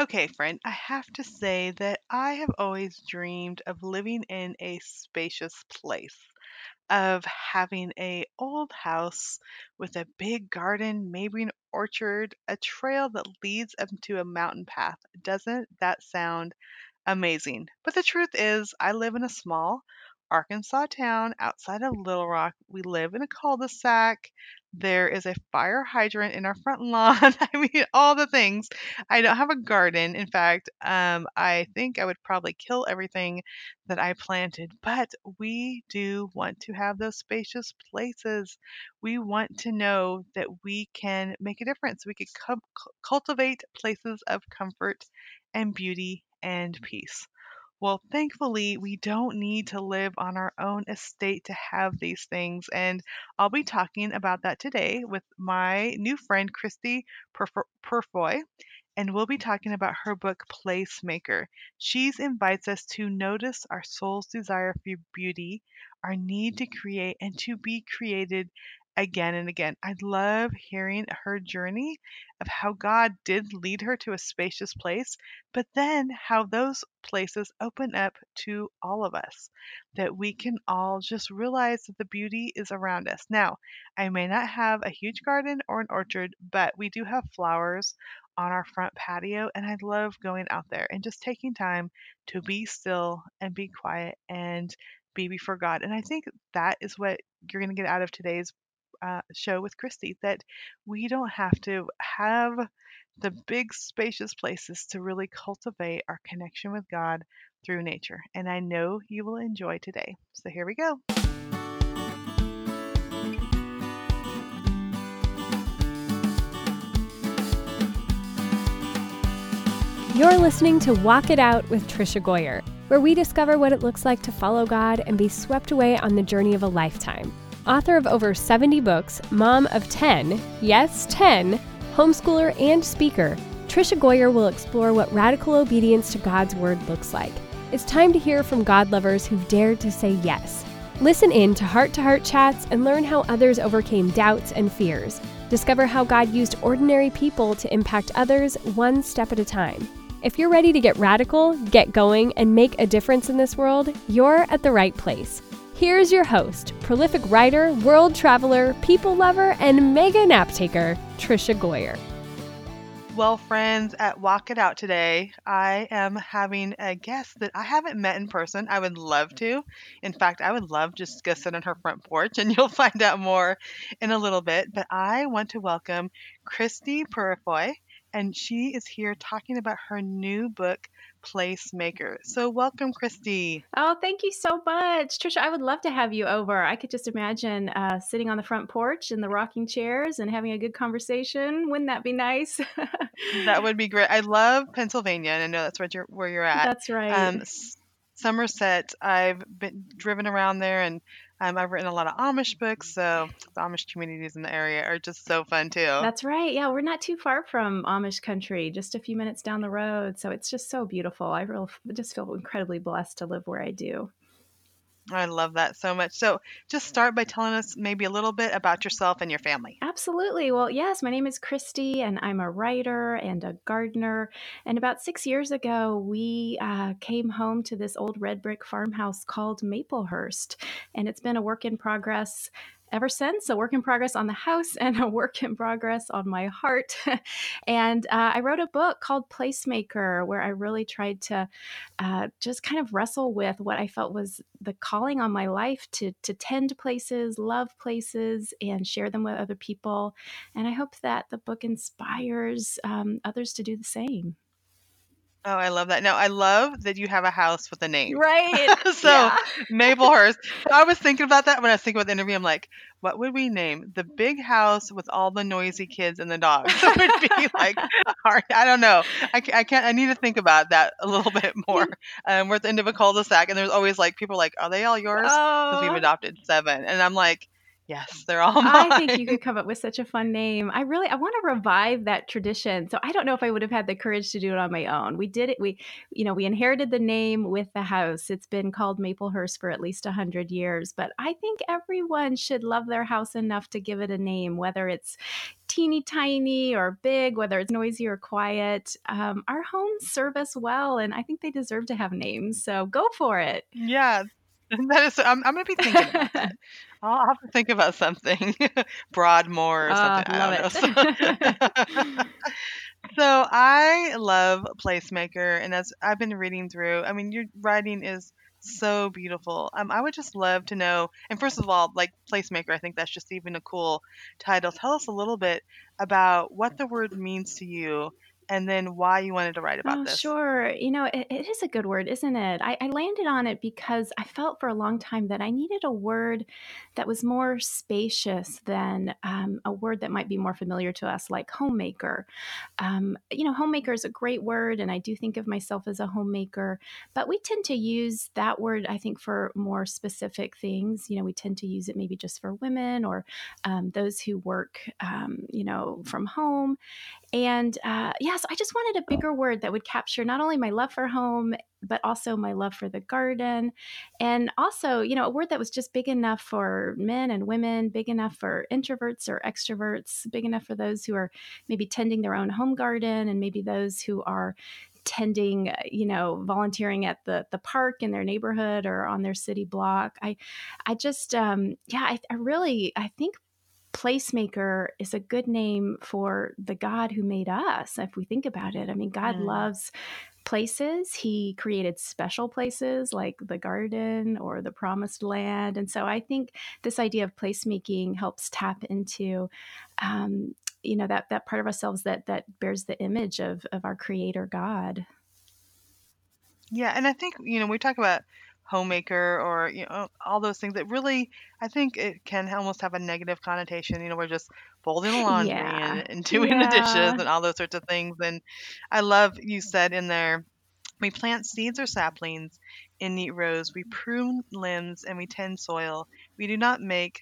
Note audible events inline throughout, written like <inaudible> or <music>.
Okay, friend, I have to say that I have always dreamed of living in a spacious place, of having a old house with a big garden, maybe an orchard, a trail that leads up to a mountain path. Doesn't that sound amazing? But the truth is, I live in a small Arkansas town outside of Little Rock. We live in a cul-de-sac. There is a fire hydrant in our front lawn. <laughs> I mean, all the things. I don't have a garden. In fact, um, I think I would probably kill everything that I planted. But we do want to have those spacious places. We want to know that we can make a difference. We could cu- cultivate places of comfort and beauty and peace. Well, thankfully, we don't need to live on our own estate to have these things. And I'll be talking about that today with my new friend, Christie Purf- Purfoy. And we'll be talking about her book, Placemaker. She invites us to notice our soul's desire for beauty, our need to create, and to be created again and again. I love hearing her journey of how God did lead her to a spacious place, but then how those places open up to all of us, that we can all just realize that the beauty is around us. Now, I may not have a huge garden or an orchard, but we do have flowers on our front patio, and I love going out there and just taking time to be still and be quiet and be before God. And I think that is what you're going to get out of today's uh, show with Christie that we don't have to have the big spacious places to really cultivate our connection with God through nature. And I know you will enjoy today. So here we go. You're listening to Walk It Out with Tricia Goyer, where we discover what it looks like to follow God and be swept away on the journey of a lifetime. Author of over 70 books, mom of 10, yes, 10, homeschooler and speaker, Tricia Goyer will explore what radical obedience to God's word looks like. It's time to hear from God lovers who've dared to say yes. Listen in to heart to heart chats and learn how others overcame doubts and fears. Discover how God used ordinary people to impact others one step at a time. If you're ready to get radical, get going, and make a difference in this world, you're at the right place. Here's your host, prolific writer, world traveler, people lover, and mega nap taker, Tricia Goyer. Well, friends, at Walk It Out today, I am having a guest that I haven't met in person. I would love to. In fact, I would love just to sit on her front porch, and <laughs> you'll find out more in a little bit. But I want to welcome Christie Purifoy and she is here talking about her new book, Placemaker. So, welcome, Christie. Oh, thank you so much. Tricia, I would love to have you over. I could just imagine uh, sitting on the front porch in the rocking chairs and having a good conversation. Wouldn't that be nice? <laughs> that would be great. I love Pennsylvania, and I know that's where you're, where you're at. That's right. Um, Somerset, I've been driven around there and um, I've written a lot of Amish books, so the Amish communities in the area are just so fun too. That's right. Yeah, we're not too far from Amish country, just a few minutes down the road. So it's just so beautiful. I real, just feel incredibly blessed to live where I do. I love that so much. So, just start by telling us maybe a little bit about yourself and your family. Absolutely. Well, yes, my name is Christie, and I'm a writer and a gardener. And about six years ago, we uh, came home to this old red brick farmhouse called Maplehurst. And it's been a work in progress ever since a work in progress on the house and a work in progress on my heart. <laughs> and uh, I wrote a book called Placemaker, where I really tried to uh, just kind of wrestle with what I felt was the calling on my life to, to tend places, love places, and share them with other people. And I hope that the book inspires um, others to do the same. Oh, I love that. No, I love that you have a house with a name. Right. <laughs> so, yeah. Maplehurst. I was thinking about that when I was thinking about the interview. I'm like, what would we name the big house with all the noisy kids and the dogs? <laughs> It would be like. I don't know. I, I can't. I need to think about that a little <laughs> bit more. Um, we're at the end of a cul-de-sac, and there's always like people like, are they all yours? Because oh. we've adopted seven, and I'm like Yes, they're all mine. <laughs> I think you could come up with such a fun name. I really I want to revive that tradition. So I don't know if I would have had the courage to do it on my own. We did it. We, you know, we inherited the name with the house. It's been called Maplehurst for at least a hundred years. But I think everyone should love their house enough to give it a name, whether it's teeny tiny or big, whether it's noisy or quiet. Um, our homes serve us well, and I think they deserve to have names. So go for it. Yeah, <laughs> that is. I'm, I'm gonna be thinking about that. <laughs> I'll have to think about something. <laughs> Broadmoor or Ah, something. I love don't know. <laughs> So I love Placemaker, and as I've been reading through, I mean, your writing is so beautiful. Um, I would just love to know. And first of all, like Placemaker, I think that's just even a cool title. Tell us a little bit about what the word means to you, and then why you wanted to write about Oh, this. sure. You know, it, it is a good word, isn't it? I, I landed on it because I felt for a long time that I needed a word that was more spacious than um, a word that might be more familiar to us, like homemaker. Um, you know, homemaker is a great word, and I do think of myself as a homemaker, but we tend to use that word, I think, for more specific things. You know, we tend to use it maybe just for women or um, those who work, um, you know, from home. And uh, yes, I just wanted a bigger word that would capture not only my love for home, but also my love for the garden. And also, you know, a word that was just big enough for men and women, big enough for introverts or extroverts, big enough for those who are maybe tending their own home garden and maybe those who are tending uh, you know volunteering at the the park in their neighborhood or on their city block i i just um yeah i, I really i think placemaker is a good name for the God who made us, if we think about it. I mean, God Mm. loves places. He created special places like the garden or the promised land. And so I think this idea of placemaking helps tap into um, you know that that part of ourselves that that bears the image of of our creator God. Yeah, and I think, you know, we talk about homemaker or, you know, all those things that really, I think it can almost have a negative connotation. You know, we're just folding the laundry Yeah. and, and <laughs> doing the dishes Yeah. and all those sorts of things. And I love you said in there, we plant seeds or saplings in neat rows. We prune limbs and we tend soil. We do not make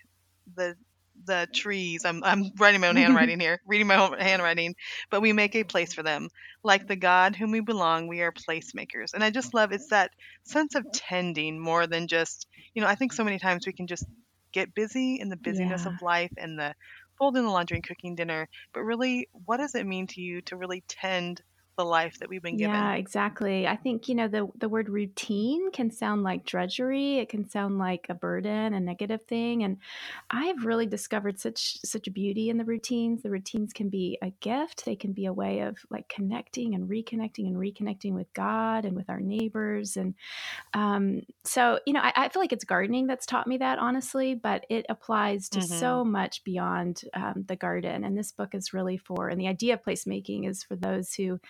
the the trees. I'm I'm writing my own handwriting here, <laughs> reading my own handwriting, but we make a place for them. Like the God whom we belong, we are placemakers. And I just love it's that sense of tending more than just, you know, I think so many times we can just get busy in the busyness Yeah. of life and the folding the laundry and cooking dinner, but really what does it mean to you to really tend the life that we've been given? Yeah, exactly. I think, you know, the the word routine can sound like drudgery. It can sound like a burden, a negative thing. And I've really discovered such such beauty in the routines. The routines can be a gift. They can be a way of like connecting and reconnecting and reconnecting with God and with our neighbors. And um, so, you know, I, I feel like it's gardening that's taught me that, honestly, but it applies to Mhm. so much beyond um, the garden. And this book is really for, and the idea of placemaking is for those who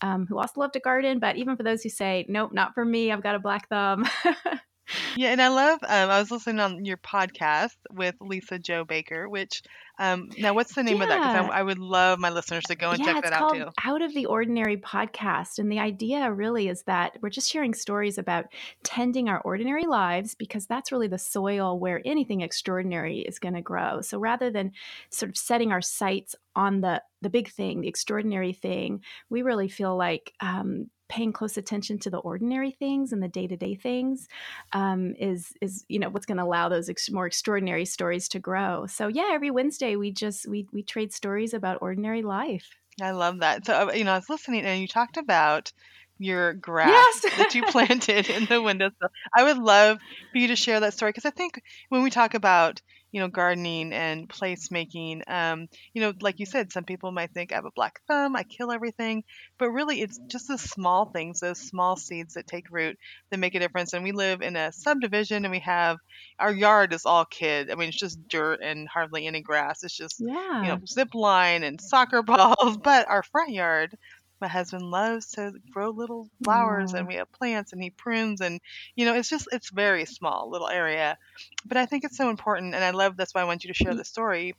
um, who also love to garden, but even for those who say, nope, not for me, I've got a black thumb. <laughs> Yeah, and I love. Um, I was listening on your podcast with Lisa-Jo Baker. Which um, now, what's the name of that? Because Yeah. I, I would love my listeners to go and yeah, check it's that out called too. Out of the Ordinary podcast. And the idea really is that we're just sharing stories about tending our ordinary lives because that's really the soil where anything extraordinary is going to grow. So rather than sort of setting our sights on the the big thing, the extraordinary thing, we really feel like um, paying close attention to the ordinary things and the day to day things um, is is you know what's going to allow those ex- more extraordinary stories to grow. So yeah, every Wednesday we just we we trade stories about ordinary life. I love that. So uh, you know, I was listening, and you talked about your grass Yes. that you planted <laughs> in the windowsill. I would love for you to share that story because I think when we talk about you know gardening and placemaking, um, you know, like you said, some people might think I have a black thumb, I kill everything, but really it's just the small things, those small seeds that take root that make a difference. And we live in a subdivision, and we have our yard is all kid. I mean, it's just dirt and hardly any grass. It's just Yeah. you know, zip line and soccer <laughs> balls. But our front yard, my husband loves to grow little flowers Aw. and we have plants and he prunes and you know, it's just it's very small little area. But I think it's so important and I love that's why I want you to share mm-hmm. the story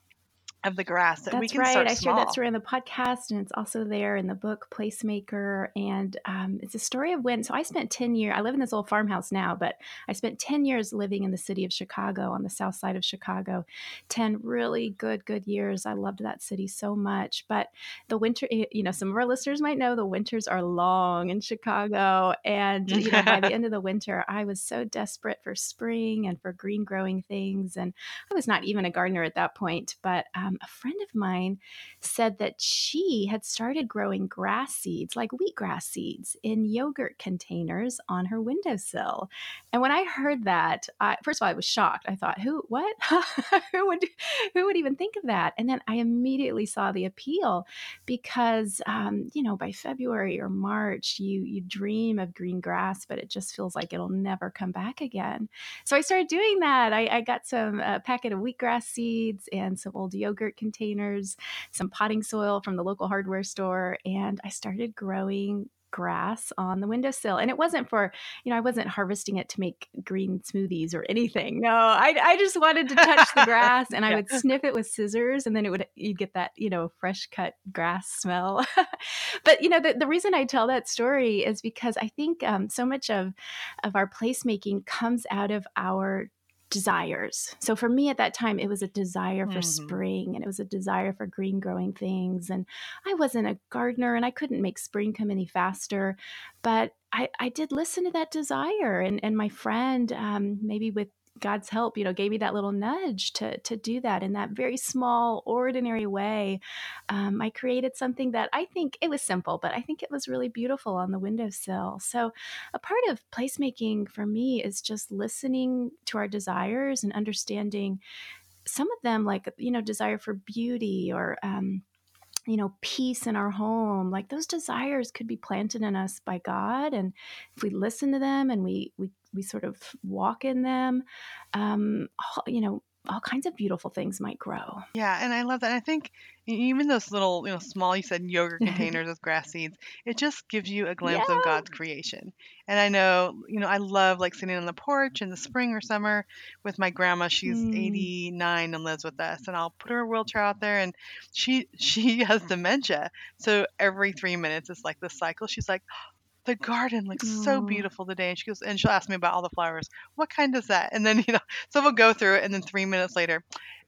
of the grass that we That's right. I shared that story on the podcast, and it's also there in the book Placemaker. And um, it's a story of when. So I spent ten years. I live in this old farmhouse now, but I spent ten years living in the city of Chicago, on the south side of Chicago. Ten really good, good years. I loved that city so much. But the winter, you know, some of our listeners might know the winters are long in Chicago, and you know, by the <laughs> end of the winter, I was so desperate for spring and for green growing things, and I was not even a gardener at that point, but um, a friend of mine said that she had started growing grass seeds, like wheatgrass seeds, in yogurt containers on her windowsill. And when I heard that, I, first of all, I was shocked. I thought, "Who? What? <laughs> who would? Who would even think of that?" And then I immediately saw the appeal because, um, you know, by February or March, you you dream of green grass, but it just feels like it'll never come back again. So I started doing that. I, I got some uh, packet of wheatgrass seeds and some old yogurt containers, some potting soil from the local hardware store, and I started growing grass on the windowsill. And it wasn't for, you know, I wasn't harvesting it to make green smoothies or anything. No, I, I just wanted to touch the grass and <laughs> I would snip it with scissors and then it would, you'd get that, you know, fresh cut grass smell. <laughs> but, you know, the, the reason I tell that story is because I think um, so much of, of our placemaking comes out of our desires. So for me at that time, it was a desire for Mhm. spring and it was a desire for green growing things. And I wasn't a gardener and I couldn't make spring come any faster, but I, I did listen to that desire. And, and my friend, um, maybe with God's help, you know, gave me that little nudge to to do that in that very small, ordinary way. Um, I created something that I think it was simple, but I think it was really beautiful on the windowsill. So, a part of placemaking for me is just listening to our desires and understanding some of them, like you know, desire for beauty or um, you know, peace in our home. Like those desires could be planted in us by God, and if we listen to them and we we we sort of walk in them, um, all- you know, all kinds of beautiful things might grow. Yeah, and I love that. I think even those little, you know, small, you said yogurt <laughs> containers with grass seeds, it just gives you a glimpse of God's creation. And I know, you know, I love like sitting on the porch in the spring or summer with my grandma. She's Mm. 89 and lives with us, and I'll put her wheelchair out there and she <laughs> she has dementia. So every 3 minutes it's like this cycle. She's like, the garden looks so mm. beautiful today. And she goes, and she'll ask me about all the flowers. What kind is that? And then, <laughs> you know, so we'll go through it. And then three minutes later,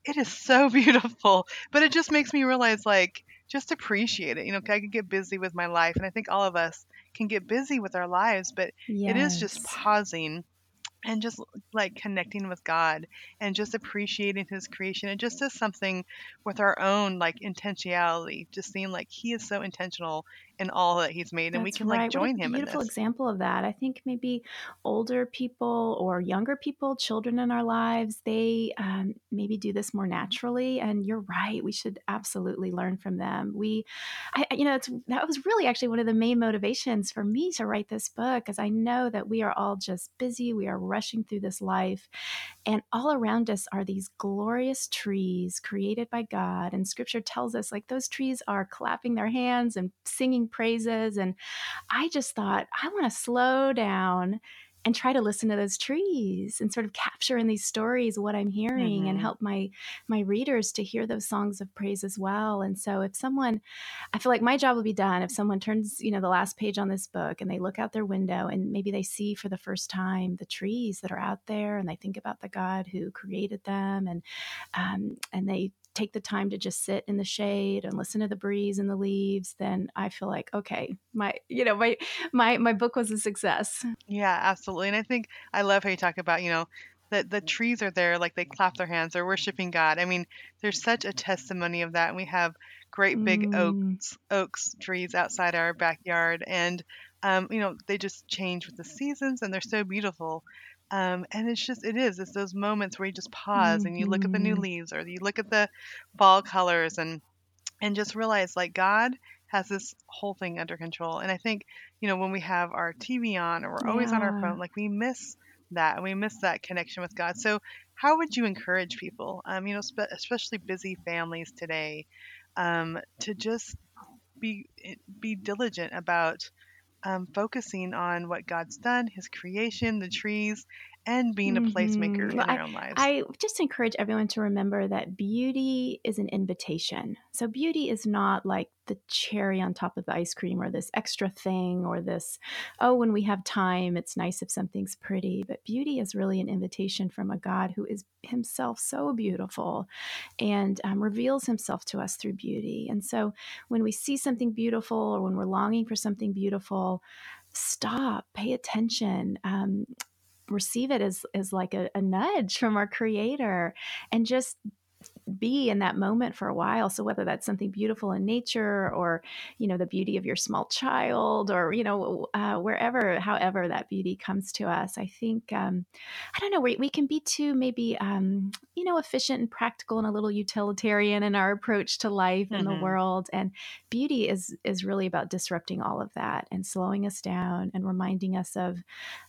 it is so <laughs> beautiful. But it just makes me realize, like, just appreciate it. You know, I can get busy with my life. And I think all of us can get busy with our lives, but it is just pausing and just like connecting with God and just appreciating his creation. It just does something with our own like intentionality, just seeing like he is so intentional in all that he's made and we That's can like right. What join him in beautiful example of that. I think maybe older people or younger people, children in our lives, they um, maybe do this more naturally. And you're right. We should absolutely learn from them. We, I, I- you know, it's, that was really actually one of the main motivations for me to write this book, because I know that we are all just busy. We are rushing through this life. And all around us are these glorious trees created by God. And scripture tells us, like, those trees are clapping their hands and singing praises. And I just thought, I want to slow down and try to listen to those trees and sort of capture in these stories what I'm hearing and Mhm. help my my readers to hear those songs of praise as well. And so if someone I feel like my job will be done if someone turns, you know, the last page on this book and they look out their window and maybe they see for the first time the trees that are out there and they think about the God who created them and um, and they take the time to just sit in the shade and listen to the breeze and the leaves, then I feel like okay, my you know my my my book was a success. Yeah, absolutely. And I think I love how you talk about, you know, that the trees are there, like they clap their hands, they're worshiping God. I mean, there's such a testimony of that. And we have great big Mm, oaks, oaks trees outside our backyard, and um, you know, they just change with the seasons, and they're so beautiful. Um, and it's just, it is, it's those moments where you just pause and you look at the new mhm. leaves or you look at the fall colors and and just realize like God has this whole thing under control. And I think, you know, when we have our TV on or we're always on our Yeah. phone, like we miss that and we miss that connection with God. So, how would you encourage people, um, you know, spe- especially busy families today, um, to just be eh, be diligent about um, focusing on what God's done, His creation, the trees, and being a placemaker Mhm. in Well, I their own lives. I just encourage everyone to remember that beauty is an invitation. So beauty is not like the cherry on top of the ice cream or this extra thing or this, oh, when we have time, it's nice if something's pretty. But beauty is really an invitation from a God who is himself so beautiful and um, reveals himself to us through beauty. And so when we see something beautiful or when we're longing for something beautiful, stop, pay attention. Um, receive it as as like a, a nudge from our creator and just be in that moment for a while so whether that's something beautiful in nature or you know the beauty of your small child or you know uh, wherever however that beauty comes to us i think um, i don't know we, we can be too maybe um, you know efficient and practical and a little utilitarian in our approach to life and the Mhm. world and beauty is is really about disrupting all of that and slowing us down and reminding us of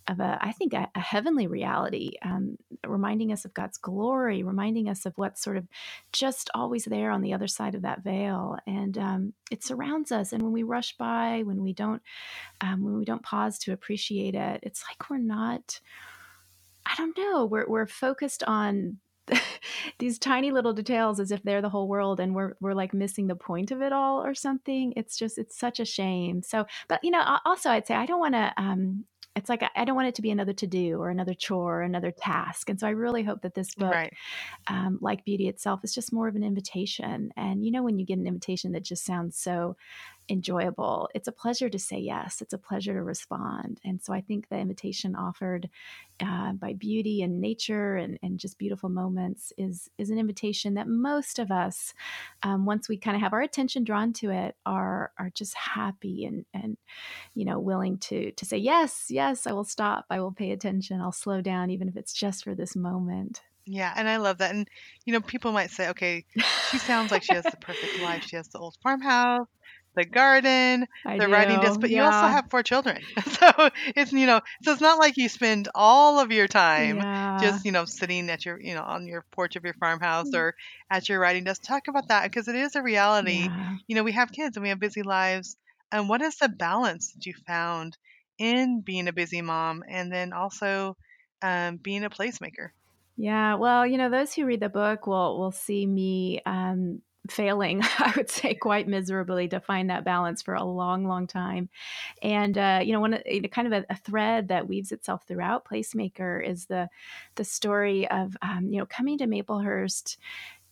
of a i think a, a heavenly reality um, reminding us of god's glory reminding us of what's sort of just always there on the other side of that veil and um, it surrounds us and when we rush by when we don't um, when we don't pause to appreciate it it's like we're not i don't know we're, we're focused on <laughs> these tiny little details as if they're the whole world and we're we're like missing the point of it all or something. It's just it's such a shame. So but you know also i'd say i don't want to um it's like I- don't want it to be another to do or another chore or another task. And so I really hope that this book Right. um, like beauty itself is just more of an invitation. And you know, when you get an invitation that just sounds so enjoyable, it's a pleasure to say yes. It's a pleasure to respond. And so I think the invitation offered uh, by beauty and nature and, and just beautiful moments is is an invitation that most of us, um, once we kind of have our attention drawn to it, are are just happy and and you know willing to to say yes, yes, I will stop, I will pay attention, I'll slow down, even if it's just for this moment. Yeah, and I love that. And you know, people might say, okay, she sounds like she has the perfect life. She has the old farmhouse, the garden, I the writing desk, do, but you also have four children. <laughs> So it's, you know, so it's not like you spend all of your time Yeah. just, you know, sitting at your, you know, on your porch of your farmhouse Mm. or at your writing desk. Talk about that because it is a reality. Yeah. You know, we have kids and we have busy lives. And what is the balance that you found in being a busy mom and then also um, being a placemaker? Yeah. Well, you know, those who read the book will will see me um failing, <laughs> I would say quite miserably to find that balance for a long, long time. And uh, you know, one you know, kind of a, a thread that weaves itself throughout Placemaker is the the story of um, you know coming to Maplehurst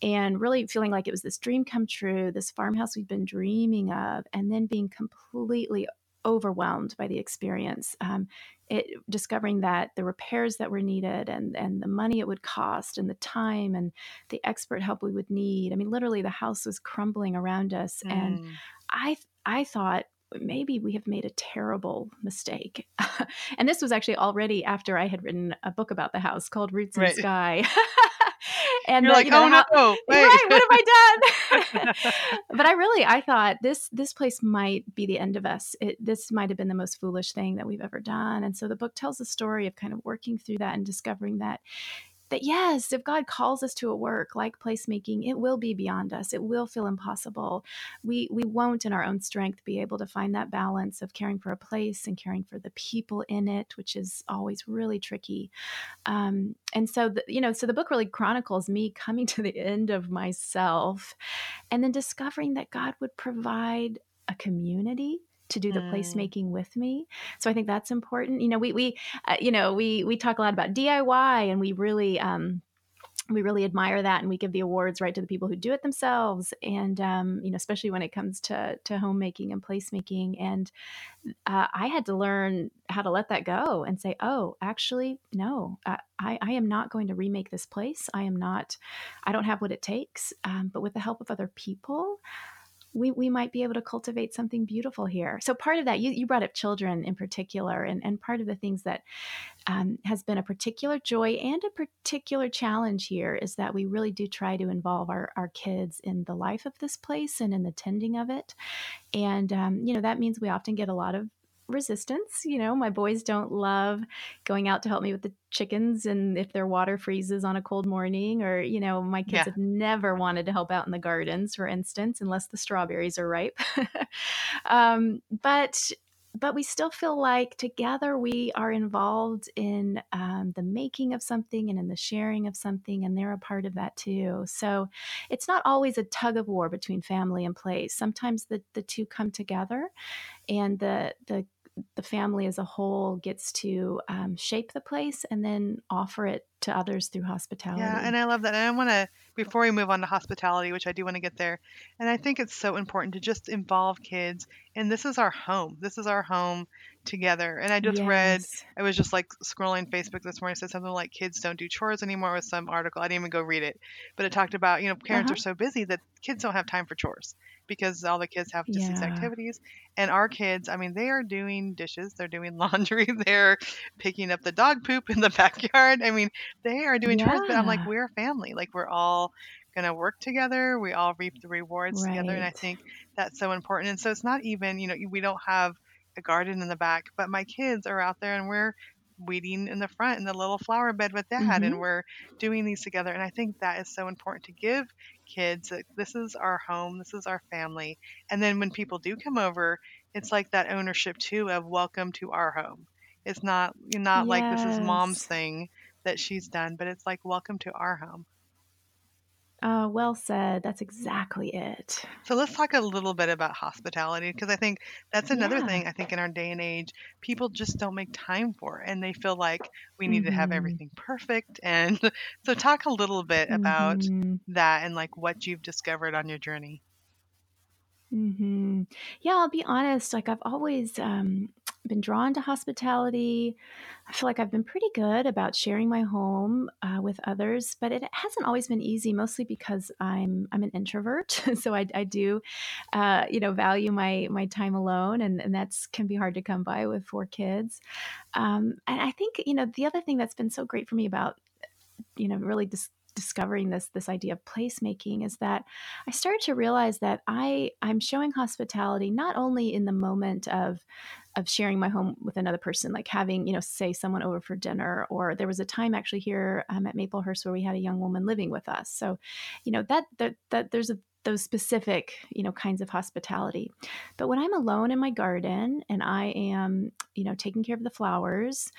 and really feeling like it was this dream come true, this farmhouse we've been dreaming of, and then being completely overwhelmed by the experience. Um, it, discovering that the repairs that were needed and, and the money it would cost and the time and the expert help we would need. I mean, literally, the house was crumbling around us. And Mm, I, I thought, maybe we have made a terrible mistake. <laughs> and this was actually already after I had written a book about the house called Roots in the right. Sky. <laughs> and You're the, like, you know, oh house, no, <laughs> wait. right what have i done? <laughs> <laughs> But i really i thought this this place might be the end of us. It, this might have been the most foolish thing that we've ever done. And so the book tells the story of kind of working through that and discovering that that yes if god calls us to a work like placemaking it will be beyond us it will feel impossible. We we won't in our own strength be able to find that balance of caring for a place and caring for the people in it which is always really tricky. Um, and so the, you know so the book really chronicles me coming <laughs> to the end of myself and then discovering that god would provide a community to do the Mm, placemaking with me so i think that's important you know we we uh, you know we we talk a lot about diy and we really um we really admire that and we give the awards right to the people who do it themselves and um, you know especially when it comes to to homemaking and placemaking and uh, I had to learn how to let that go and say, oh, actually, no, uh, I, I am not going to remake this place. I am not, I don't have what it takes. Um, but with the help of other people, we, we might be able to cultivate something beautiful here. So part of that, you, you brought up children in particular, and, and part of the things that um, has been a particular joy and a particular challenge here is that we really do try to involve our, our kids in the life of this place and in the tending of it. And, um, you know, that means we often get a lot of resistance. You know, my boys don't love going out to help me with the chickens and if their water freezes on a cold morning, or, you know, my kids yeah. have never wanted to help out in the gardens, for instance, unless the strawberries are ripe. <laughs> um, but but we still feel like together we are involved in um, the making of something and in the sharing of something, and they're a part of that too. So it's not always a tug of war between family and place. Sometimes the, the two come together, and the the the family as a whole gets to um, shape the place and then offer it to others through hospitality. Yeah, and I love that. And I want to, before we move on to hospitality, which I do want to get there, and I think it's so important to just involve kids. And this is our home. This is our home together. And I just read, yes. I was just like scrolling Facebook this morning, it said something like kids don't do chores anymore with some article. I didn't even go read it, but it talked about, you know, parents Uh-huh. are so busy that kids don't have time for chores because all the kids have just these Yeah. activities. And our kids, I mean, they are doing dishes, they're doing <laughs> laundry, they're picking up the dog poop in the <laughs> backyard. I mean, they are doing chores, but I'm like, we're a family. Like, we're all going to work together. We all reap the rewards together. And I think that's so important. And so it's not even, you know, we don't have a garden in the back, but my kids are out there and we're weeding in the front in the little flower bed with dad and hmm we're doing these together. And I think that is so important to give kids that this is our home, this is our family. And then when people do come over, it's like that ownership too of welcome to our home. It's not not like this is mom's thing that she's done, but it's like welcome to our home. Uh, well said. That's exactly it. So let's talk a little bit about hospitality because I think that's another Yeah. thing I think in our day and age people just don't make time for and they feel like we need to have hmm everything perfect and <laughs> so talk a little bit about hmm that and like what you've discovered on your journey. hmm Yeah, I'll be honest. Like I've always um, been drawn to hospitality. I feel like I've been pretty good about sharing my home uh, with others, but it hasn't always been easy. Mostly because I'm I'm an introvert, <laughs> so I, I do, uh, you know, value my my time alone, and and that's can be hard to come by with four kids. Um, and I think you know the other thing that's been so great for me about you know really dis- discovering this this idea of placemaking is that I started to realize that I I'm showing hospitality not only in the moment of of sharing my home with another person, like having you know say someone over for dinner, or there was a time actually here um, at Maplehurst where we had a young woman living with us. So, you know that that that there's a those specific you know kinds of hospitality but when i'm alone in my garden and i am you know taking care of the flowers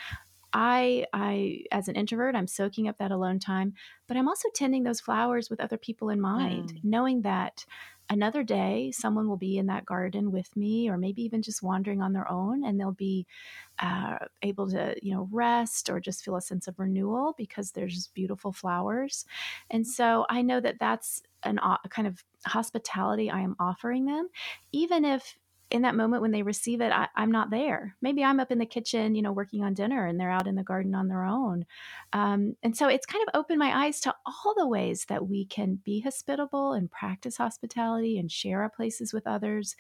I I as an introvert, I'm soaking up that alone time, but I'm also tending those flowers with other people in mind, Mm. knowing that another day someone will be in that garden with me or maybe even just wandering on their own and they'll be uh, able to you know rest or just feel a sense of renewal because there's beautiful flowers and so i know that that's an a kind of hospitality i am offering them even if in that moment when they receive it, I, I'm not there. Maybe I'm up in the kitchen, you know, working on dinner and they're out in the garden on their own. Um, and so it's kind of opened my eyes to all the ways that we can be hospitable and practice hospitality and share our places with others,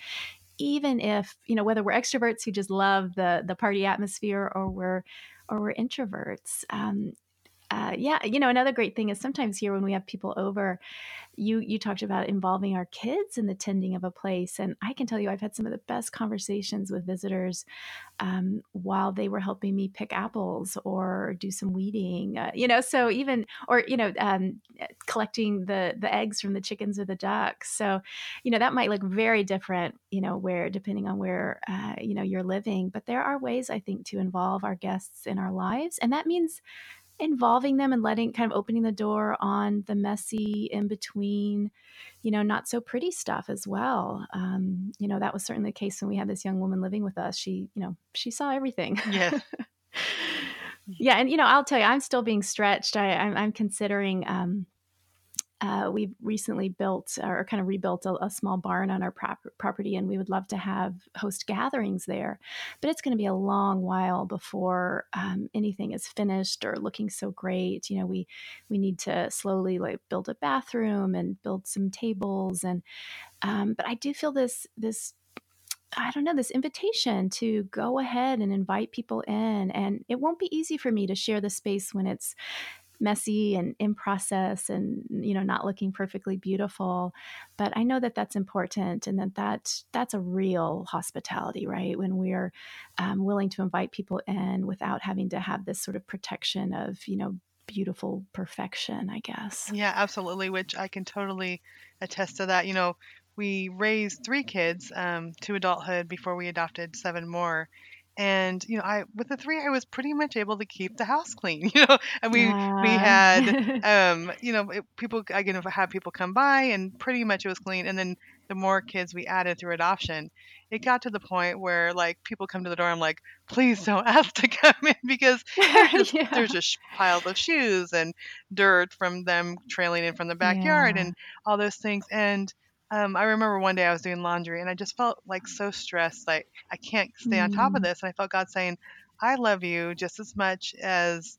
even if, you know, whether we're extroverts who just love the the party atmosphere or we're or we're introverts. Um, uh, yeah, you know, another great thing is sometimes here when we have people over, you you talked about involving our kids in the tending of a place, and I can tell you I've had some of the best conversations with visitors um, while they were helping me pick apples or do some weeding. Uh, you know, so even or you know um, collecting the the eggs from the chickens or the ducks. So you know that might look very different. You know, where depending on where uh, you know you're living, but there are ways I think to involve our guests in our lives, and that means involving them and letting kind of opening the door on the messy in between you know not so pretty stuff as well. Um, you know that was certainly the case when we had this young woman living with us. She you know she saw everything. Yes. <laughs> yeah and you know i'll tell you i'm still being stretched. I i'm, I'm considering um, uh, we've recently built or kind of rebuilt a, a small barn on our prop- property, and we would love to have host gatherings there. But it's going to be a long while before um, anything is finished or looking so great. You know, we we need to slowly like build a bathroom and build some tables, and um, but I do feel this this I don't know, this invitation to go ahead and invite people in. And it won't be easy for me to share the space when it's messy and in process and you know not looking perfectly beautiful but i know that that's important and that that that's a real hospitality right when we're um, willing to invite people in without having to have this sort of protection of you know beautiful perfection i guess Yeah, absolutely, which I can totally attest to that. You know, we raised three kids um, to adulthood before we adopted seven more. And you know, I with the three, I was pretty much able to keep the house clean. <laughs> You know, and we we had <laughs> um, you know it, people I can have people come by, and pretty much it was clean. And then the more kids we added through adoption, it got to the point where like people come to the door. I'm like, please don't <laughs> ask to come in because there's just, Yeah. there's just piles of shoes and dirt from them trailing in from the backyard Yeah. and all those things. And um, I remember one day I was doing laundry and I just felt like so stressed, like I can't stay on top of Mm. this. And I felt God saying, I love you just as much as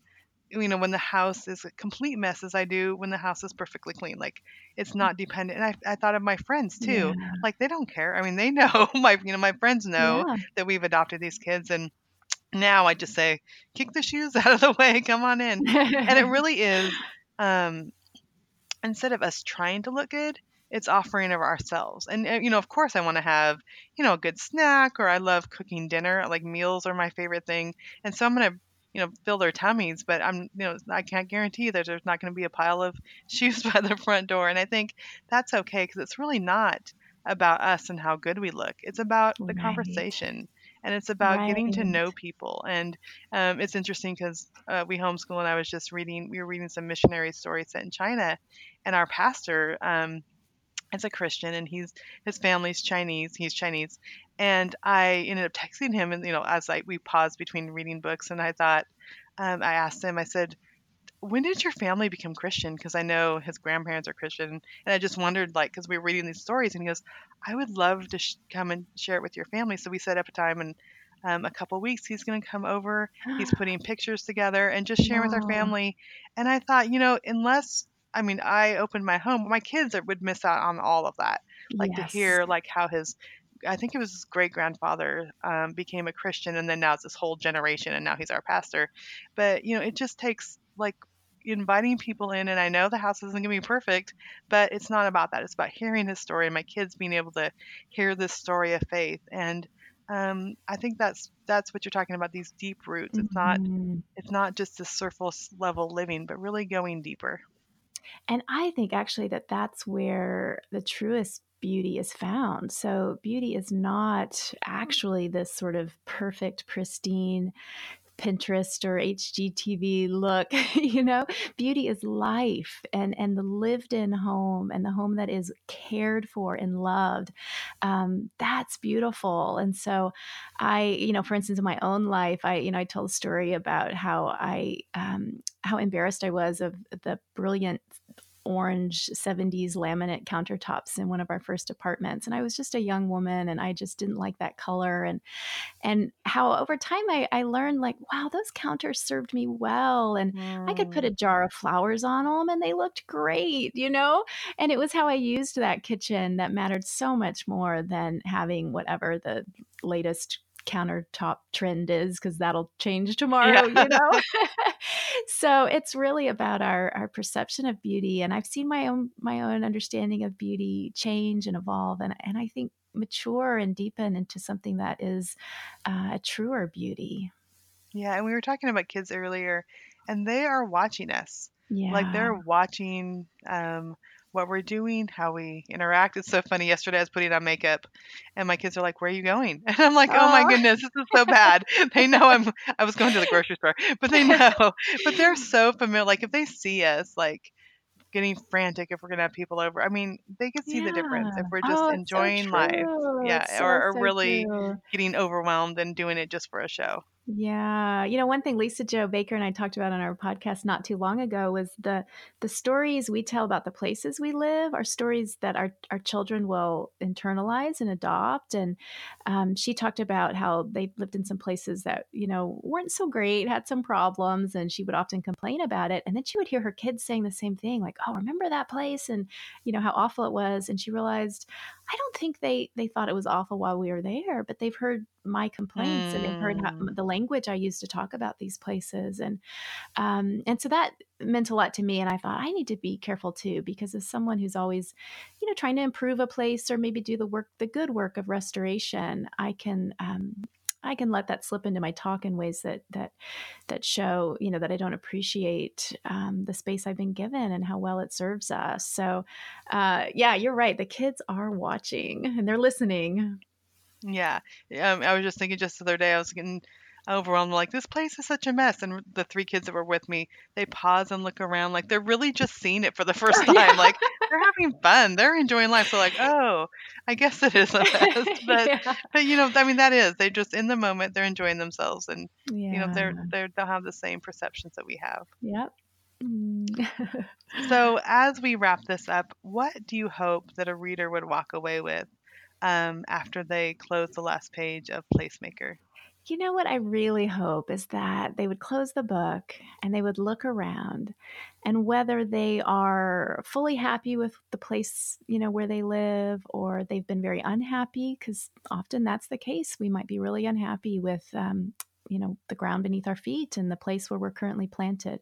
you know when the house is a complete mess as I do when the house is perfectly clean. Like it's not dependent. And I, I thought of my friends too. Yeah. Like they don't care. I mean, they <laughs> know my you know my friends know Yeah. that we've adopted these kids and now I just say, kick the shoes <laughs> out of the way, come on in. And it <laughs> really is um instead of us trying to look good, it's offering of ourselves. And uh, you know, of course, I want to have you know a good snack, or I love cooking dinner. Like meals are my favorite thing, and so I'm gonna you know fill their tummies. But I'm you know I can't guarantee that there's not going to be a pile of <laughs> shoes by the front door. And I think that's okay because it's really not about us and how good we look. It's about the Right. conversation. And it's about getting to know people. And um, it's interesting because uh, we homeschool, and I was just reading, we were reading some missionary stories set in China, and our pastor um, is a Christian, and he's his family's Chinese. He's Chinese, and I ended up <laughs> texting him, and you know, as like we paused between reading books, and I thought, um, I asked him, I said, when did your family become Christian? Because I know his grandparents are Christian, and I just wondered, like, because we were reading these stories, and he goes, I would love to sh- come and share it with your family. So we set up a time, and um, a couple weeks he's going to come over. He's <gasps> putting pictures together and just sharing with our family. And I thought, you know, unless I mean, I opened my home, my kids would miss out on all of that. Like Yes. to hear like how his I think it was his great grandfather um, became a Christian, and then now it's this whole generation, and now he's our pastor. But you know, it just takes like inviting people in, and I know the house isn't gonna be perfect, but it's not about that. It's about hearing his story, and my kids being able to hear this story of faith. And um, I think that's that's what you're talking about. These deep roots. It's not Mhm. it's not just the surface level living, but really going deeper. And I think actually that that's where the truest beauty is found. So, beauty is not mm. actually this sort of perfect, pristine Pinterest or HGTV look, <laughs> you know. Beauty is life and and the lived in home and the home that is cared for and loved. Um, that's beautiful. And so I, you know, for instance, in my own life, I, you know, I tell a story about how I um how embarrassed I was of the brilliant orange 70s laminate countertops in one of our first apartments and i was just a young woman and i just didn't like that color and and how over time i, I learned like wow those counters served me well and i could put a mm. jar of flowers on them and they looked great you know? And it was how i used that kitchen that mattered so much more than having whatever the latest countertop trend is because that'll change tomorrow Yeah. you know <laughs> <laughs> so it's really about our our perception of beauty and i've seen my own my own understanding of beauty change and evolve and and i think mature and deepen into something that is uh, a truer beauty Yeah, and we were talking about kids earlier, and they are watching us. yeah Like they're watching um, what we're doing, how we interact. It's so funny. Yesterday I was putting on makeup, and my kids are like, "Where are you going?" <laughs> And I'm like, "Oh my goodness, this is so bad." <laughs> They know I'm. I was going to the grocery store, but they know. <laughs> But they're so familiar. Like if they see us, like getting frantic if we're gonna have people over. I mean, they can see the difference if we're just Oh, it's so enjoying life. Yeah, It's or, so, or so really getting overwhelmed and doing it just for a show. Yeah. You know, one thing Lisa-Jo Baker and I talked about on our podcast not too long ago was the the stories we tell about the places we live are stories that our, our children will internalize and adopt. And um, she talked about how they lived in some places that, you know, weren't so great, had some problems, and she would often complain about it. And then she would hear her kids saying the same thing, like, oh, remember that place? And, you know, how awful it was. And she realized, I don't think they they thought it was awful while we were there, but they've heard my complaints and they've heard how, Mm. the language I used to talk about these places, and um, and so that meant a lot to me. And I thought I need to be careful too, because as someone who's always, you know, trying to improve a place or maybe do the work, the good work of restoration, I can. Um, I can let that slip into my talk in ways that that that show you know that I don't appreciate um, the space I've been given and how well it serves us. So uh, yeah, you're right. The kids are watching and they're listening. Yeah. Um, I was just thinking just the other day, I was getting overwhelmed, like, this place is such a mess. And the three kids that were with me, they pause and look around like they're really just seeing it for the first <laughs> time. Yeah. Like, they're having fun. They're enjoying life. So, like, oh, I guess it is a mess. <laughs> But, yeah. but you know, I mean, that is, they just, in the moment, they're enjoying themselves. And, you know, they're, they're, they'll have the same perceptions that we have. Yep. Mm. <laughs> So, as we wrap this up, what do you hope that a reader would walk away with um, after they close the last page of Placemaker? You know what I really hope is that they would close the book and they would look around and whether they are fully happy with the place, you know, where they live or they've been very unhappy because often that's the case. We might be really unhappy with um, you know, the ground beneath our feet and the place where we're currently planted.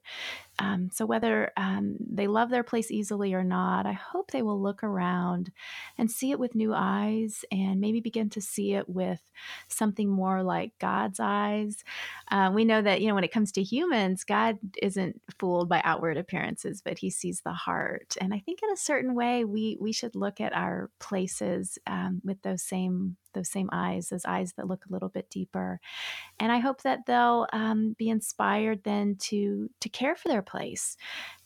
Um, so, whether um, they love their place easily or not, I hope they will look around and see it with new eyes and maybe begin to see it with something more like God's eyes. Uh, we know that, you know, when it comes to humans, God isn't fooled by outward appearances, but he sees the heart. And I think in a certain way, we, we should look at our places um, with those same those same eyes, those eyes that look a little bit deeper. And I hope that they'll um, be inspired then to to care for their place,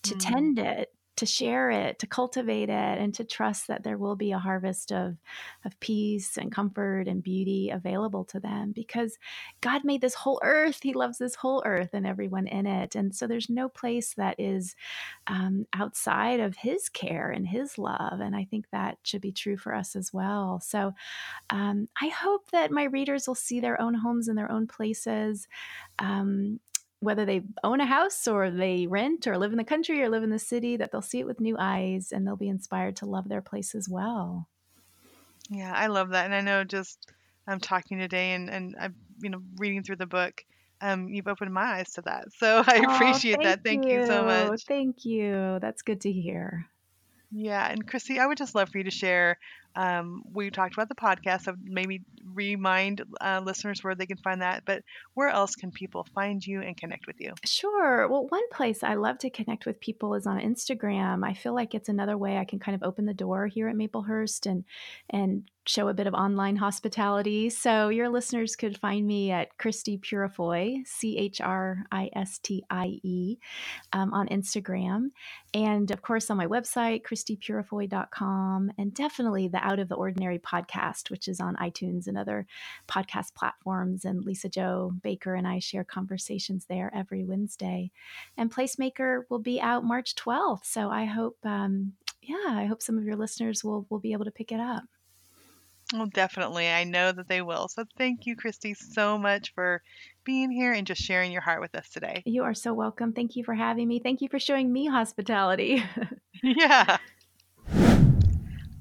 to Mm. tend it, to share it, to cultivate it, and to trust that there will be a harvest of of peace and comfort and beauty available to them because God made this whole earth. He loves this whole earth and everyone in it, and so there's no place that is um, outside of His care and His love. And I think that should be true for us as well. So um, I hope that my readers will see their own homes and their own places. Um, whether they own a house or they rent or live in the country or live in the city, that they'll see it with new eyes and they'll be inspired to love their place as well. Yeah, I love that. And I know just I'm talking today and, and I'm, you know, reading through the book. Um, you've opened my eyes to that. So <laughs> I Oh, appreciate that. Thank you so much. Thank you. That's good to hear. Yeah, and Christie, I would just love for you to share. Um, we talked about the podcast, so maybe remind uh, listeners where they can find that. But where else can people find you and connect with you? Sure. Well, one place I love to connect with people is on Instagram. I feel like it's another way I can kind of open the door here at Maplehurst and and show a bit of online hospitality. So your listeners could find me at Christie Purifoy, C H R I S T I E, um, on Instagram, and of course on my website, ChristiePurifoy.com, and definitely the Out of the Ordinary podcast, which is on iTunes and other podcast platforms. And Lisa-Jo Baker and I share conversations there every Wednesday. And Placemaker will be out March 12th. So I hope, um, yeah, I hope some of your listeners will will be able to pick it up. Well, definitely. I know that they will. So thank you, Christie, so much for being here and just sharing your heart with us today. You are so welcome. Thank you for having me. Thank you for showing me hospitality. <laughs> <laughs> yeah.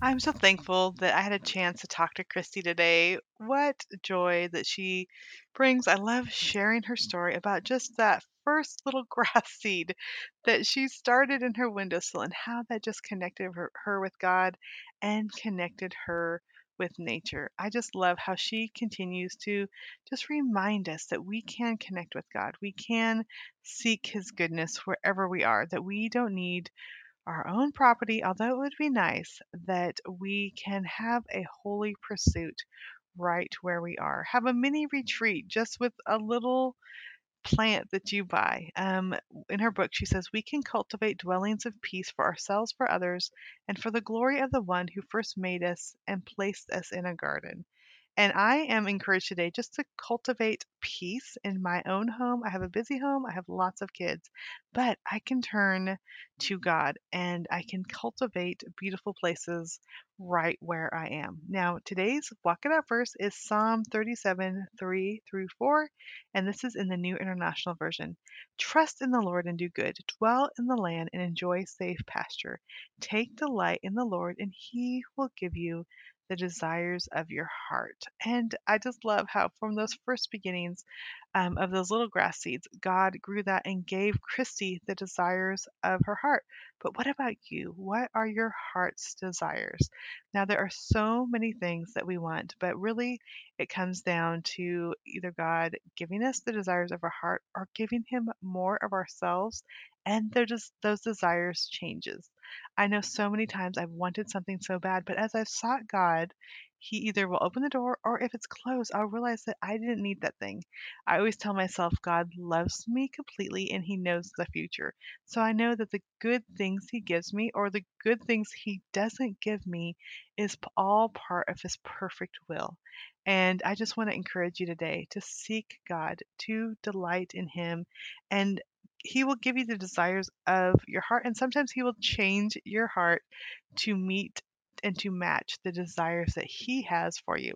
I'm so thankful that I had a chance to talk to Christie today. What joy that she brings. I love sharing her story about just that first little <laughs> grass seed that she started in her windowsill and how that just connected her, her with God and connected her with nature. I just love how she continues to just remind us that we can connect with God. We can seek his goodness wherever we are, that we don't need our own property, although it would be nice that we can have a holy pursuit right where we are. Have a mini retreat just with a little plant that you buy. Um, in her book, she says we can cultivate dwellings of peace for ourselves, for others, and for the glory of the one who first made us and placed us in a garden. And I am encouraged today just to cultivate peace in my own home. I have a busy home, I have lots of kids, but I can turn to God and I can cultivate beautiful places right where I am. Now, today's Walk It Out verse is Psalm 37 3 through 4, and this is in the New International Version. Trust in the Lord and do good, dwell in the land and enjoy safe pasture. Take delight in the Lord, and he will give you the desires of your heart. And I just love how, from those first beginnings um, of those little grass seeds, God grew that and gave Christie the desires of her heart. But what about you? What are your heart's desires? Now, there are so many things that we want, but really it comes down to either God giving us the desires of our heart or giving Him more of ourselves and they're just those desires changes. I know so many times I've wanted something so bad, but as I've sought God, He either will open the door or if it's closed, I'll realize that I didn't need that thing. I always tell myself God loves me completely and He knows the future. So I know that the good things He gives me or the good things He doesn't give me is all part of His perfect will. And I just want to encourage you today to seek God, to delight in Him, and he will give you the desires of your heart and sometimes he will change your heart to meet and to match the desires that he has for you.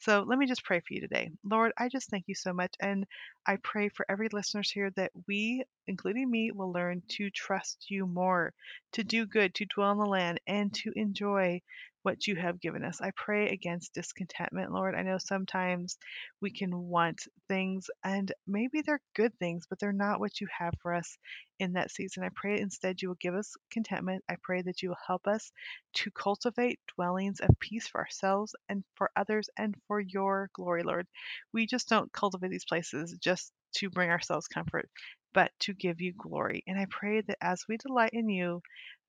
So let me just pray for you today. Lord, I just thank you so much and I pray for every listeners here that we, including me, will learn to trust you more, to do good, to dwell in the land and to enjoy what you have given us. I pray against discontentment, Lord. I know sometimes we can want things and maybe they're good things, but they're not what you have for us in that season. I pray instead you will give us contentment. I pray that you will help us to cultivate dwellings of peace for ourselves and for others and for your glory, Lord. We just don't cultivate these places just to bring ourselves comfort, but to give you glory. And I pray that as we delight in you,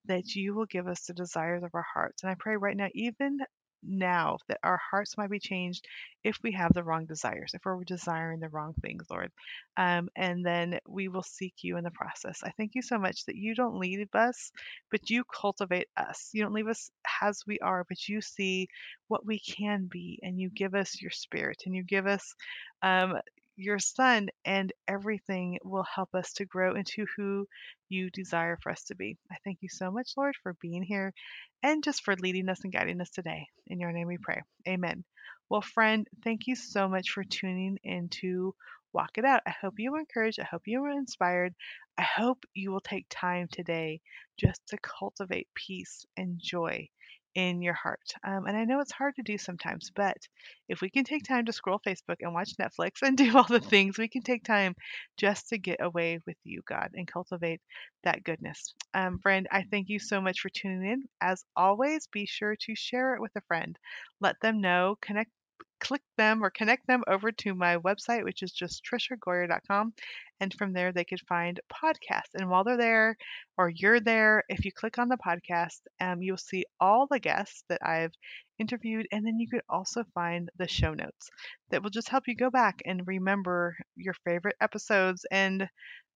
that you will give us the desires of our hearts. And I pray right now, even now, that our hearts might be changed if we have the wrong desires, if we're desiring the wrong things, Lord. Um, and then we will seek you in the process. I thank you so much that you don't leave us, but you cultivate us. You don't leave us as we are, but you see what we can be, and you give us your spirit, and you give us um, your son, and everything will help us to grow into who you desire for us to be. I thank you so much, Lord, for being here and just for leading us and guiding us today. In your name we mm. pray. Amen. Well, friend, thank you so much for tuning in to Walk It Out. I hope you were encouraged. I hope you were inspired. I hope you will take time today just to cultivate peace and joy in your heart. Um, and I know it's hard to do sometimes, but if we can take time to scroll Facebook and watch Netflix and <laughs> do all the things, we can take time just to get away with you, God, and cultivate that goodness. Um, friend, I thank you so much for tuning in. As always, be sure to share it with a friend. Let them know, connect click them or connect them over to my website, which is just triciagoyer.com. And from there, they could find podcasts. And while they're there or you're there, if you click on the podcast, um, you'll see all the guests that I've interviewed. And then you could also find the show notes that will just help you go back and remember your favorite episodes and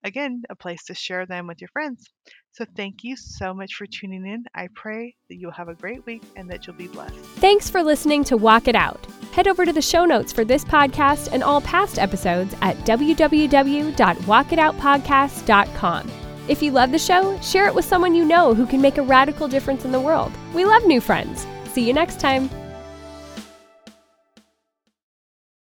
again, a place to share them with your friends. So thank you so much for tuning in. I pray that you'll have a great week and that you'll be blessed. Thanks for listening to Walk It Out. Head over to the show notes for this podcast and all past episodes at www.walkitoutpodcast.com. If you love the show, share it with someone you know who can make a radical difference in the world. We love new friends. See you next time.